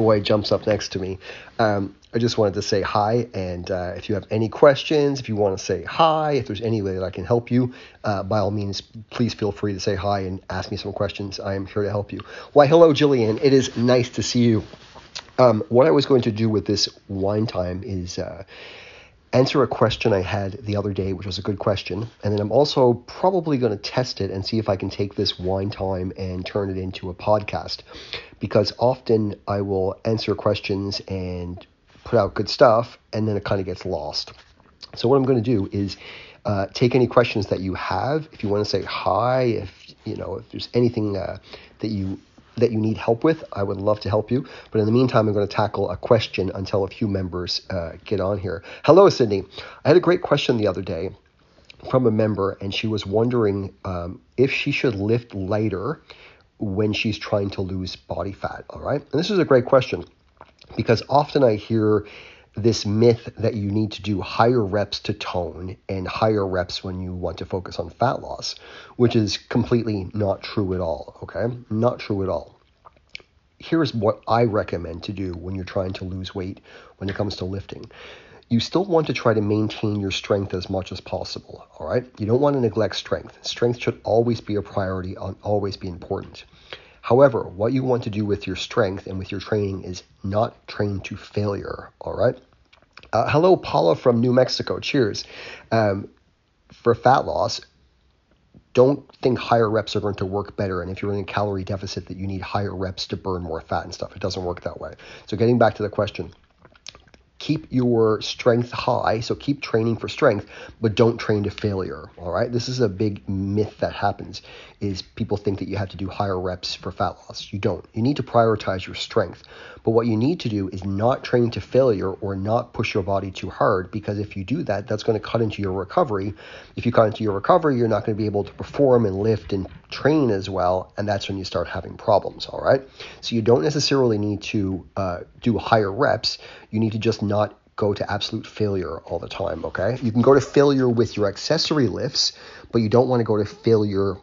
boy jumps up next to me. Um, I just wanted to say hi, and uh, if you have any questions, if you want to say hi, if there's any way that I can help you, uh, by all means, please feel free to say hi and ask me some questions. I am here to help you. Why, hello, Jillian. It is nice to see you. Um, what I was going to do with this wine time is uh, answer a question I had the other day, which was a good question. And then I'm also probably going to test it and see if I can take this wine time and turn it into a podcast. Because often I will answer questions and put out good stuff, and then it kind of gets lost. So, what I'm going to do is uh, take any questions that you have. If you want to say hi, if you know, if there's anything uh, that you that you need help with, I would love to help you. But in the meantime, I'm going to tackle a question until a few members uh, get on here. Hello, Sydney. I had a great question the other day from a member, and she was wondering um, if she should lift lighter when she's trying to lose body fat. All right. And this is a great question because often I hear this myth that you need to do higher reps to tone and higher reps when you want to focus on fat loss, which is completely not true at all. Okay, not true at all. Here's what I recommend to do when you're trying to lose weight when it comes to lifting. You still want to try to maintain your strength as much as possible, all right? You don't want to neglect strength. Strength should always be a priority, and always be important. However, what you want to do with your strength and with your training is not train to failure. All right. Uh, hello, Paula from New Mexico. Cheers. Um, for fat loss, don't think higher reps are going to work better. And if you're in a calorie deficit, that you need higher reps to burn more fat and stuff. It doesn't work that way. So, getting back to the question, keep your strength high. So keep training for strength, but don't train to failure. All right. This is a big myth that happens is people think that you have to do higher reps for fat loss. You don't. You need to prioritize your strength. But what you need to do is not train to failure or not push your body too hard because if you do that, that's going to cut into your recovery. If you cut into your recovery, you're not going to be able to perform and lift and train as well, and that's when you start having problems. All right. So you don't necessarily need to uh, do higher reps. You need to just not go to absolute failure all the time. Okay. You can go to failure with your accessory lifts, but you don't want to go to failure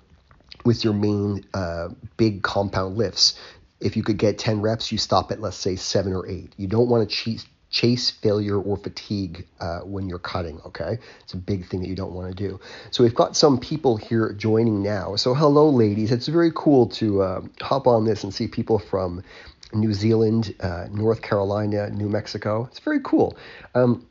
with your main uh, big compound lifts. If you could get 10 reps, you stop at, let's say, seven or eight. You don't want to chase, chase failure or fatigue uh, when you're cutting, okay? It's a big thing that you don't want to do. So we've got some people here joining now. So hello, ladies. It's very cool to uh, hop on this and see people from New Zealand, uh, North Carolina, New Mexico. It's very cool. Um,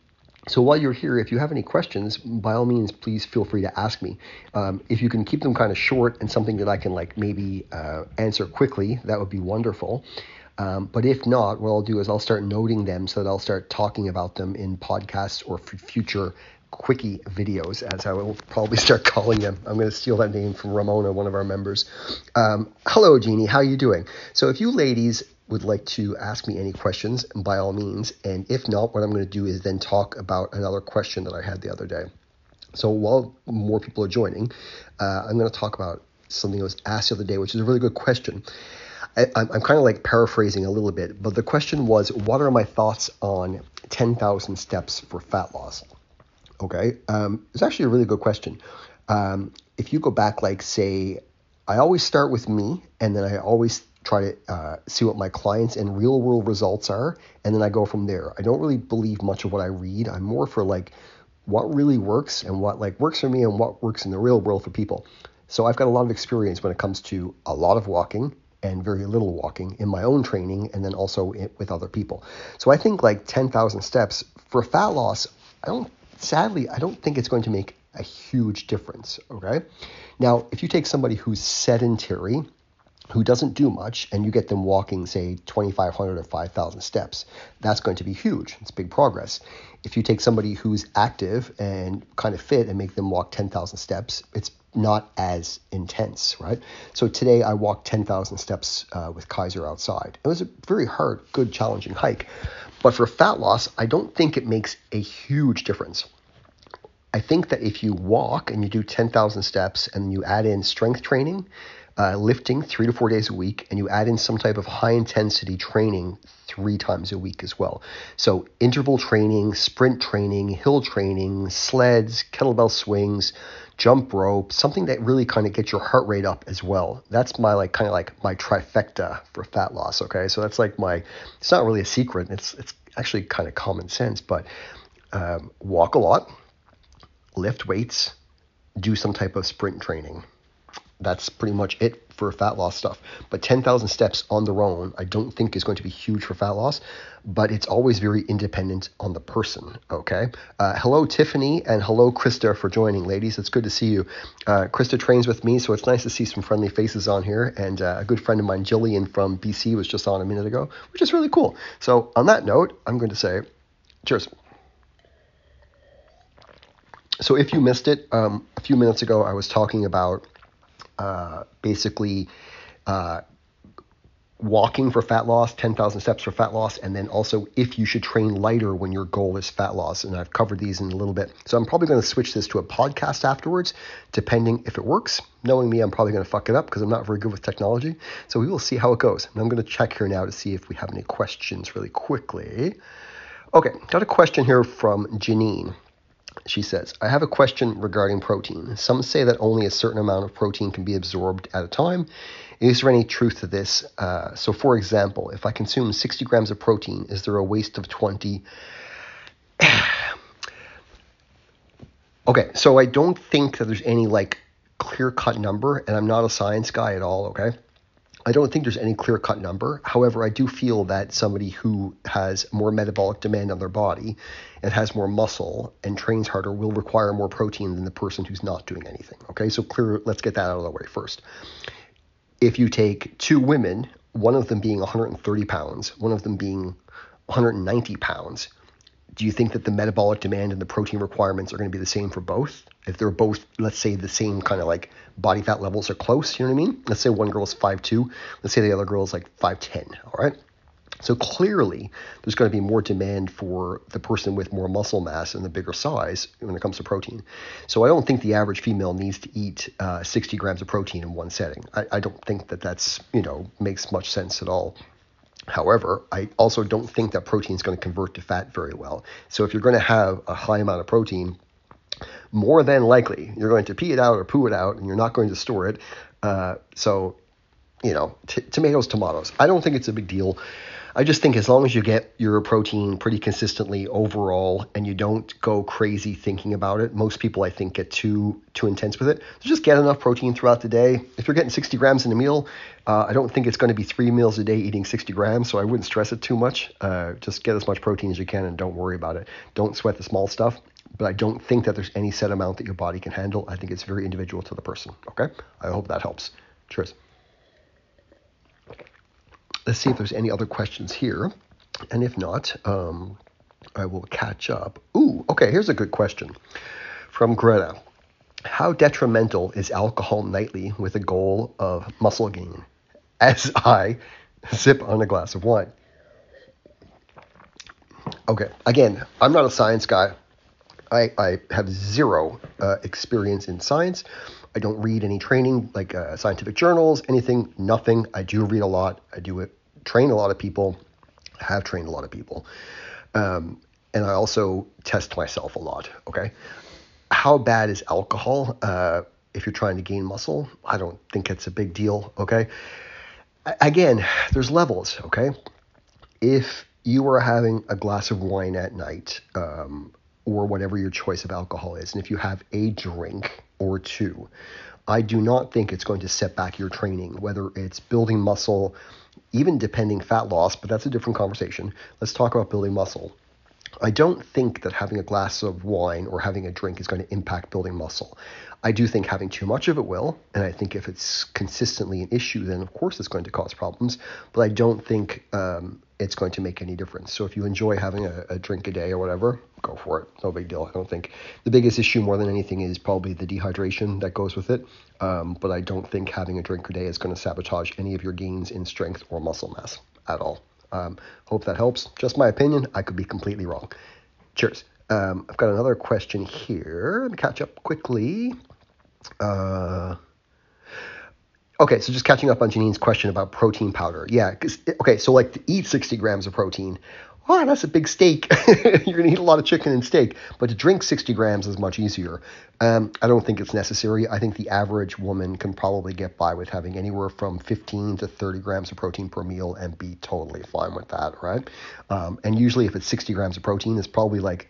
so while you're here, if you have any questions, by all means, please feel free to ask me. Um, if you can keep them kind of short and something that I can like maybe uh, answer quickly, that would be wonderful. Um, but if not, what I'll do is I'll start noting them so that I'll start talking about them in podcasts or f- future quickie videos, as I will probably start calling them. I'm going to steal that name from Ramona, one of our members. Um, hello, Jeannie. How are you doing? So if you ladies would like to ask me any questions, by all means. And if not, what I'm going to do is then talk about another question that I had the other day. So while more people are joining, uh, I'm going to talk about something that was asked the other day, which is a really good question. I, am kind of like paraphrasing a little bit, but the question was, what are my thoughts on 10,000 steps for fat loss? Okay, um, it's actually a really good question. Um, if you go back, like say, I always start with me, and then I always try to uh, see what my clients and real world results are, and then I go from there. I don't really believe much of what I read. I'm more for like what really works and what like works for me and what works in the real world for people. So I've got a lot of experience when it comes to a lot of walking and very little walking in my own training and then also with other people. So I think like 10,000 steps for fat loss, I don't sadly I don't think it's going to make a huge difference, okay? Now, if you take somebody who's sedentary who doesn't do much and you get them walking say 2500 or 5000 steps that's going to be huge. It's big progress. If you take somebody who's active and kind of fit and make them walk 10000 steps it's not as intense right? So today i walked 10000 steps uh, with kaiser outside. It was a very hard good challenging hike but for fat loss i don't think it makes a huge difference. I think that if you walk and you do 10,000 steps and you add in strength training, uh, lifting three to four days a week and you add in some type of high intensity training three times a week as well. So interval training, sprint training, hill training, sleds, kettlebell swings, jump rope, something that really kind of gets your heart rate up as well. That's my like kind of like my trifecta for fat loss. Okay, so that's like my. It's not really a secret. It's it's actually kind of common sense, but um, walk a lot, lift weights, do some type of sprint training. That's pretty much it for fat loss stuff. But 10,000 steps on their own, I don't think is going to be huge for fat loss, but it's always very independent on the person. Okay. Uh, hello, Tiffany, and hello, Krista, for joining, ladies. It's good to see you. Uh, Krista trains with me, so it's nice to see some friendly faces on here. And uh, a good friend of mine, Jillian from BC, was just on a minute ago, which is really cool. So, on that note, I'm going to say cheers. So, if you missed it, um, a few minutes ago, I was talking about uh, basically uh, walking for fat loss, 10,000 steps for fat loss, and then also if you should train lighter when your goal is fat loss. And I've covered these in a little bit. So I'm probably going to switch this to a podcast afterwards, depending if it works. Knowing me, I'm probably going to fuck it up because I'm not very good with technology. So we will see how it goes. And I'm going to check here now to see if we have any questions really quickly. Okay, got a question here from Janine. She says, I have a question regarding protein. Some say that only a certain amount of protein can be absorbed at a time. Is there any truth to this? Uh, so, for example, if I consume 60 grams of protein, is there a waste of 20? okay, so I don't think that there's any like clear cut number, and I'm not a science guy at all, okay? I don't think there's any clear cut number. However, I do feel that somebody who has more metabolic demand on their body and has more muscle and trains harder will require more protein than the person who's not doing anything. Okay, so clear, let's get that out of the way first. If you take two women, one of them being 130 pounds, one of them being 190 pounds, do you think that the metabolic demand and the protein requirements are going to be the same for both? If they're both, let's say, the same kind of like body fat levels are close, you know what I mean? Let's say one girl girl's 5'2, let's say the other girl's like 5'10, all right? So clearly, there's going to be more demand for the person with more muscle mass and the bigger size when it comes to protein. So I don't think the average female needs to eat uh, 60 grams of protein in one setting. I, I don't think that that's you know makes much sense at all. However, I also don't think that protein is going to convert to fat very well. So if you're going to have a high amount of protein, more than likely you're going to pee it out or poo it out, and you're not going to store it. Uh, so, you know, t- tomatoes, tomatoes. I don't think it's a big deal. I just think as long as you get your protein pretty consistently overall and you don't go crazy thinking about it, most people I think get too too intense with it. So just get enough protein throughout the day. If you're getting 60 grams in a meal, uh, I don't think it's going to be three meals a day eating 60 grams, so I wouldn't stress it too much. Uh, just get as much protein as you can and don't worry about it. Don't sweat the small stuff. But I don't think that there's any set amount that your body can handle. I think it's very individual to the person. Okay, I hope that helps. Cheers. Let's see if there's any other questions here. And if not, um, I will catch up. Ooh, okay, here's a good question from Greta. How detrimental is alcohol nightly with a goal of muscle gain? As I sip on a glass of wine. Okay, again, I'm not a science guy. I, I have zero uh, experience in science. I don't read any training, like uh, scientific journals, anything, nothing. I do read a lot. I do it, train a lot of people, have trained a lot of people. Um, and I also test myself a lot. Okay. How bad is alcohol uh, if you're trying to gain muscle? I don't think it's a big deal. Okay. Again, there's levels. Okay. If you are having a glass of wine at night, um, or whatever your choice of alcohol is. And if you have a drink or two, I do not think it's going to set back your training, whether it's building muscle, even depending fat loss, but that's a different conversation. Let's talk about building muscle. I don't think that having a glass of wine or having a drink is going to impact building muscle. I do think having too much of it will, and I think if it's consistently an issue, then of course it's going to cause problems. But I don't think um, it's going to make any difference. So if you enjoy having a, a, drink a day or whatever, go for it. No big deal. I don't think the biggest issue more than anything is probably the dehydration that goes with it. Um, but I don't think having a drink a day is going to sabotage any of your gains in strength or muscle mass at all. Um, hope that helps. Just my opinion. I could be completely wrong. Cheers. Um, I've got another question here. Let me catch up quickly. Uh, Okay, so just catching up on Janine's question about protein powder. Yeah, okay, so like to eat 60 grams of protein, oh, that's a big steak. You're going to eat a lot of chicken and steak, but to drink 60 grams is much easier. Um, I don't think it's necessary. I think the average woman can probably get by with having anywhere from 15 to 30 grams of protein per meal and be totally fine with that, right? Um, and usually, if it's 60 grams of protein, it's probably like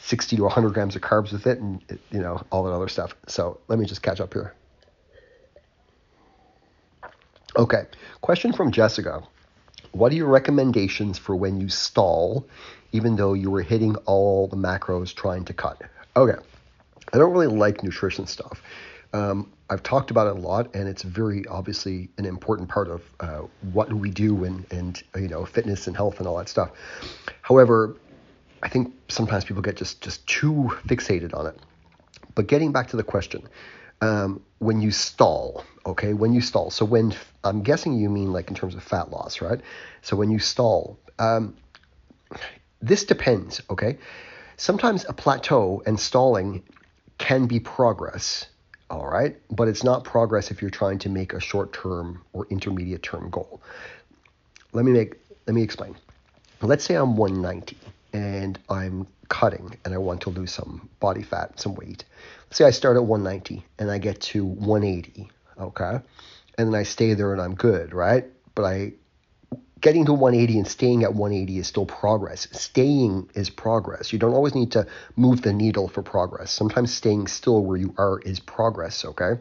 60 to 100 grams of carbs with it and, you know, all that other stuff. So let me just catch up here. Okay, question from Jessica. What are your recommendations for when you stall, even though you were hitting all the macros trying to cut? Okay, I don't really like nutrition stuff. Um, I've talked about it a lot, and it's very obviously an important part of uh, what we do and, and you know fitness and health and all that stuff. However, I think sometimes people get just just too fixated on it. But getting back to the question, um, when you stall, okay, when you stall. So when I'm guessing you mean like in terms of fat loss, right? So when you stall, um, this depends, okay. Sometimes a plateau and stalling can be progress, all right, but it's not progress if you're trying to make a short-term or intermediate-term goal. Let me make let me explain. Let's say I'm 190 and I'm cutting and I want to lose some body fat, some weight. Let's say I start at 190 and I get to 180, okay? And then I stay there and I'm good, right? But I getting to 180 and staying at 180 is still progress. Staying is progress. You don't always need to move the needle for progress. Sometimes staying still where you are is progress, okay?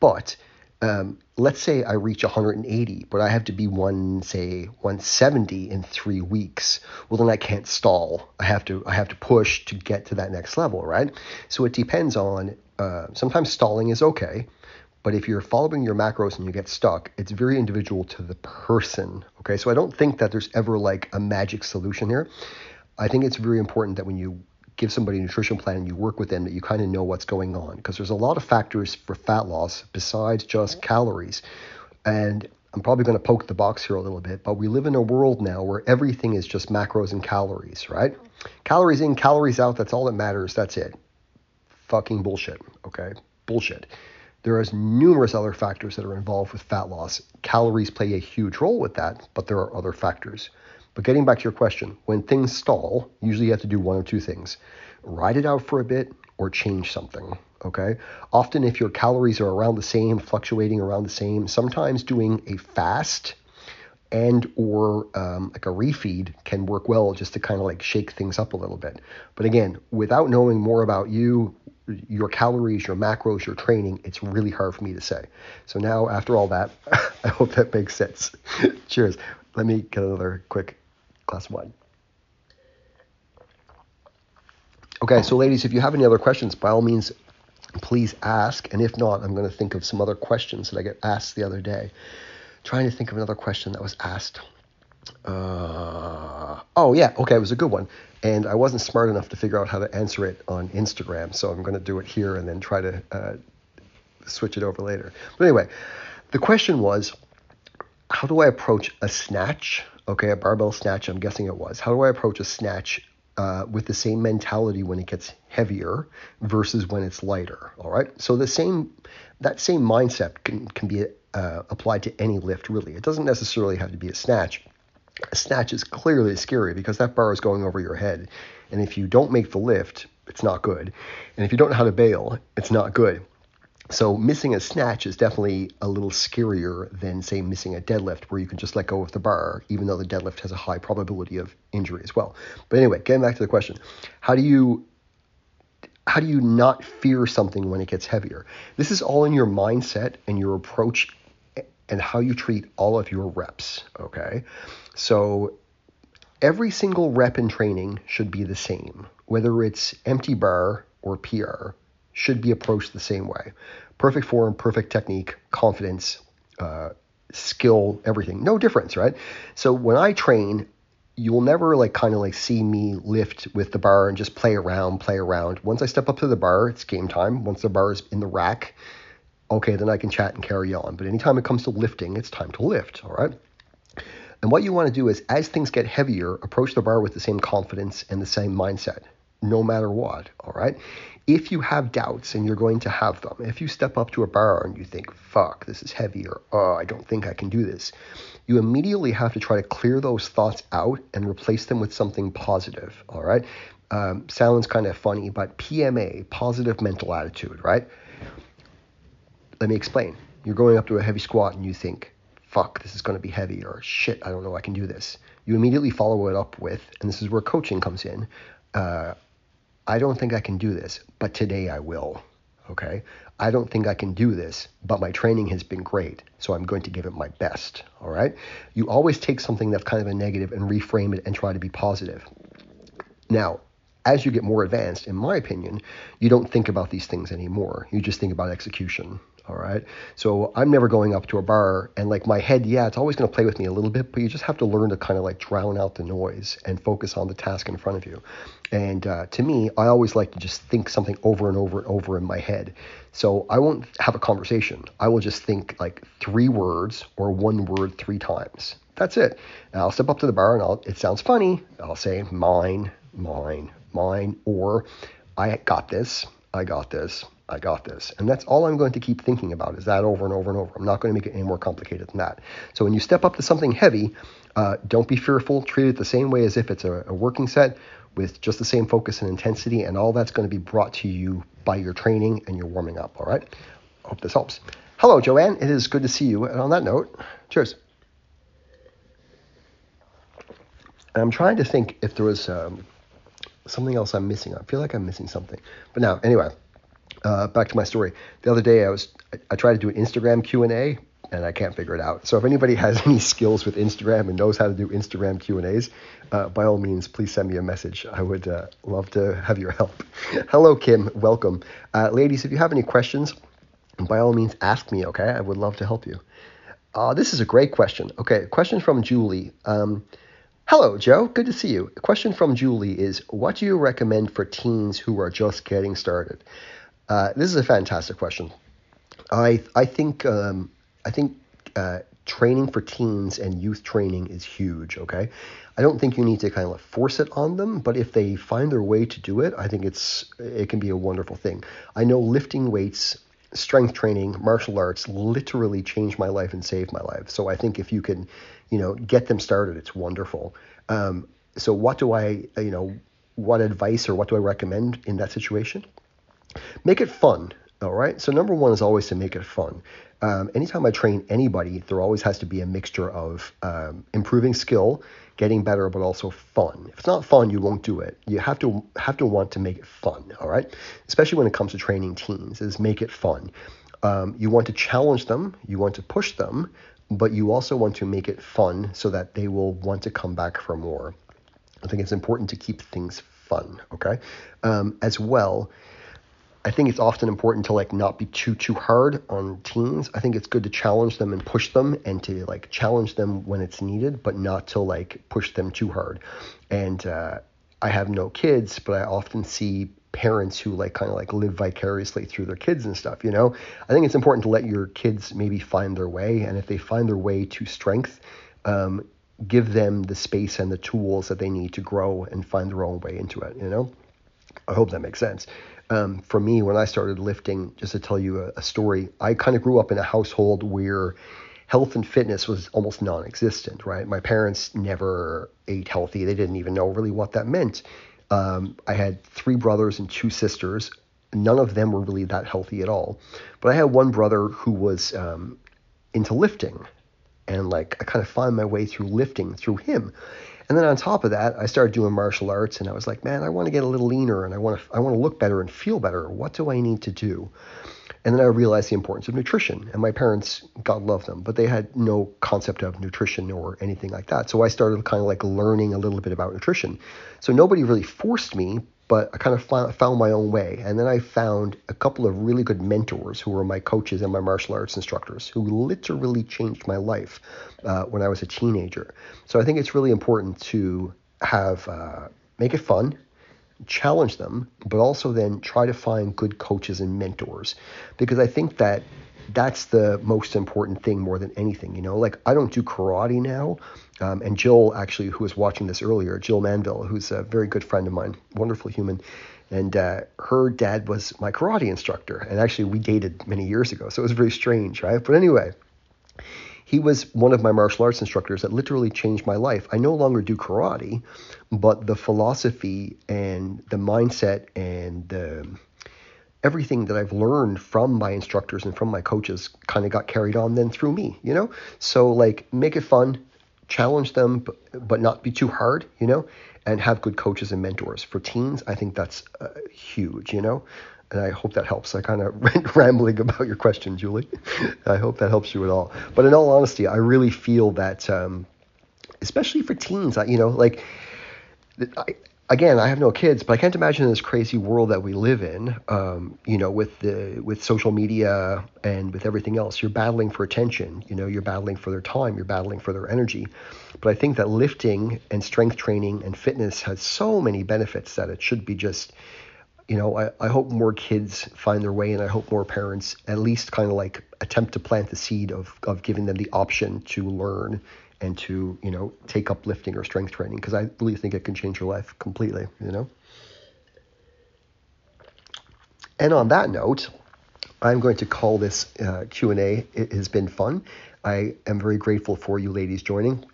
But um, let's say I reach 180, but I have to be one, say 170 in three weeks. Well, then I can't stall. I have to I have to push to get to that next level, right? So it depends on. Uh, sometimes stalling is okay, but if you're following your macros and you get stuck, it's very individual to the person. Okay, so I don't think that there's ever like a magic solution here. I think it's very important that when you give somebody a nutrition plan and you work with them that you kind of know what's going on because there's a lot of factors for fat loss besides just calories. And I'm probably going to poke the box here a little bit, but we live in a world now where everything is just macros and calories, right? Calories in, calories out, that's all that matters. That's it. Fucking bullshit, okay? Bullshit. There is numerous other factors that are involved with fat loss. Calories play a huge role with that, but there are other factors. But getting back to your question, when things stall, usually you have to do one or two things ride it out for a bit or change something. Okay. Often, if your calories are around the same, fluctuating around the same, sometimes doing a fast and or um, like a refeed can work well just to kind of like shake things up a little bit. But again, without knowing more about you, your calories, your macros, your training, it's really hard for me to say. So now, after all that, I hope that makes sense. Cheers. Let me get another quick glass of wine. Okay, so ladies, if you have any other questions, by all means, please ask. And if not, I'm going to think of some other questions that I get asked the other day. Trying to think of another question that was asked. Uh, oh, yeah, okay, it was a good one. And I wasn't smart enough to figure out how to answer it on Instagram, so I'm going to do it here and then try to uh, switch it over later. But anyway, the question was how do I approach a snatch? Okay, a barbell snatch, I'm guessing it was. How do I approach a snatch uh, with the same mentality when it gets heavier versus when it's lighter? All right, so the same that same mindset can can be uh, applied to any lift. Really, it doesn't necessarily have to be a snatch. A snatch is clearly scary because that bar is going over your head, and if you don't make the lift, it's not good. And if you don't know how to bail, it's not good. So missing a snatch is definitely a little scarier than say missing a deadlift where you can just let go of the bar, even though the deadlift has a high probability of injury as well. But anyway, getting back to the question, how do you how do you not fear something when it gets heavier? This is all in your mindset and your approach and how you treat all of your reps. Okay. So every single rep in training should be the same, whether it's empty bar or PR should be approached the same way. Perfect form, perfect technique, confidence, uh, skill, everything. No difference, right? So when I train, you'll never like kind of like see me lift with the bar and just play around, play around. Once I step up to the bar, it's game time. Once the bar is in the rack, okay, then I can chat and carry on. But anytime it comes to lifting, it's time to lift, all right? And what you want to do is, as things get heavier, approach the bar with the same confidence and the same mindset. No matter what. All right. If you have doubts, and you're going to have them, if you step up to a bar and you think, fuck, this is heavy, or oh, I don't think I can do this, you immediately have to try to clear those thoughts out and replace them with something positive. All right. Um, sounds kind of funny, but PMA, positive mental attitude, right? Let me explain. You're going up to a heavy squat and you think, fuck, this is going to be heavy, or shit, I don't know I can do this. You immediately follow it up with, and this is where coaching comes in. Uh, I don't think I can do this, but today I will. Okay. I don't think I can do this, but my training has been great, so I'm going to give it my best. All right. You always take something that's kind of a negative and reframe it and try to be positive. Now, as you get more advanced, in my opinion, you don't think about these things anymore. You just think about execution. All right. So I'm never going up to a bar and like my head, yeah, it's always going to play with me a little bit, but you just have to learn to kind of like drown out the noise and focus on the task in front of you. And uh, to me, I always like to just think something over and over and over in my head. So I won't have a conversation. I will just think like three words or one word three times. That's it. And I'll step up to the bar and I'll, it sounds funny. I'll say mine, mine, mine, or I got this, I got this, I got this. And that's all I'm going to keep thinking about is that over and over and over. I'm not going to make it any more complicated than that. So when you step up to something heavy, uh, don't be fearful. Treat it the same way as if it's a, a working set with just the same focus and intensity, and all that's going to be brought to you by your training and your warming up. All right. Hope this helps. Hello, Joanne. It is good to see you. And on that note, cheers. I'm trying to think if there was um, something else I'm missing. I feel like I'm missing something. But now, anyway, uh, back to my story. The other day, I was I, I tried to do an Instagram Q and A, and I can't figure it out. So if anybody has any skills with Instagram and knows how to do Instagram Q and A's, uh, by all means, please send me a message. I would uh, love to have your help. Hello, Kim. Welcome, uh, ladies. If you have any questions, by all means, ask me. Okay, I would love to help you. Uh, this is a great question. Okay, question from Julie. Um, Hello, Joe. Good to see you. A question from Julie is What do you recommend for teens who are just getting started? Uh, this is a fantastic question. I I think um, I think uh, training for teens and youth training is huge. Okay, I don't think you need to kind of force it on them, but if they find their way to do it, I think it's it can be a wonderful thing. I know lifting weights, strength training, martial arts literally changed my life and saved my life. So I think if you can, you know, get them started, it's wonderful. Um, so what do I, you know, what advice or what do I recommend in that situation? Make it fun. All right. So number one is always to make it fun. Um, anytime I train anybody, there always has to be a mixture of um, improving skill, getting better, but also fun. If it's not fun, you won't do it. You have to have to want to make it fun. All right. Especially when it comes to training teens, is make it fun. Um, you want to challenge them. You want to push them, but you also want to make it fun so that they will want to come back for more. I think it's important to keep things fun. Okay. Um, as well I think it's often important to like not be too too hard on teens. I think it's good to challenge them and push them and to like challenge them when it's needed, but not to like push them too hard. And uh, I have no kids, but I often see parents who like kind of like live vicariously through their kids and stuff, you know? I think it's important to let your kids maybe find their way. And if they find their way to strength, um, give them the space and the tools that they need to grow and find their own way into it, you know? I hope that makes sense um, for me, when I started lifting, just to tell you a, a story, I kind of grew up in a household where health and fitness was almost non existent, right? My parents never ate healthy, they didn't even know really what that meant. Um, I had three brothers and two sisters. None of them were really that healthy at all. But I had one brother who was um, into lifting. And like I kind of found my way through lifting through him. And then on top of that, I started doing martial arts, and I was like, man, I want to get a little leaner, and I want to I want to look better and feel better. What do I need to do? And then I realized the importance of nutrition. And my parents, God love them, but they had no concept of nutrition or anything like that. So I started kind of like learning a little bit about nutrition. So nobody really forced me, but I kind of found my own way. And then I found a couple of really good mentors who were my coaches and my martial arts instructors who literally changed my life uh, when I was a teenager. So I think it's really important to have uh, make it fun, challenge them, but also then try to find good coaches and mentors because I think that that's the most important thing more than anything. You know, like I don't do karate now. Um, and Jill, actually, who was watching this earlier, Jill Manville, who's a very good friend of mine, wonderful human, and uh, her dad was my karate instructor. And actually, we dated many years ago, so it was very strange, right? But anyway, he was one of my martial arts instructors that literally changed my life. I no longer do karate, but the philosophy and the mindset and the everything that I've learned from my instructors and from my coaches kind of got carried on then through me, you know? So like make it fun, challenge them but, but not be too hard, you know? And have good coaches and mentors. For teens, I think that's uh, huge, you know? And I hope that helps. I kind of rambling about your question, Julie. I hope that helps you at all. But in all honesty, I really feel that, um, especially for teens, I, you know, like, I, again, I have no kids, but I can't imagine this crazy world that we live in. Um, you know, with the with social media and with everything else, you're battling for attention. You know, you're battling for their time, you're battling for their energy. But I think that lifting and strength training and fitness has so many benefits that it should be just you know, I, I hope more kids find their way and I hope more parents at least kind of like attempt to plant the seed of, of giving them the option to learn and to, you know, take up lifting or strength training because I really think it can change your life completely, you know. And on that note, I'm going to call this uh, Q&A. It has been fun. I am very grateful for you ladies joining.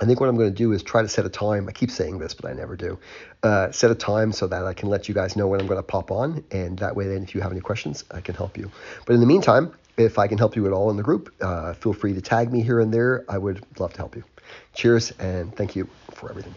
I think what I'm going to do is try to set a time. I keep saying this, but I never do. Uh, set a time so that I can let you guys know when I'm going to pop on, and that way, then, if you have any questions, I can help you. But in the meantime, if I can help you at all in the group, uh, feel free to tag me here and there. I would love to help you. Cheers, and thank you for everything.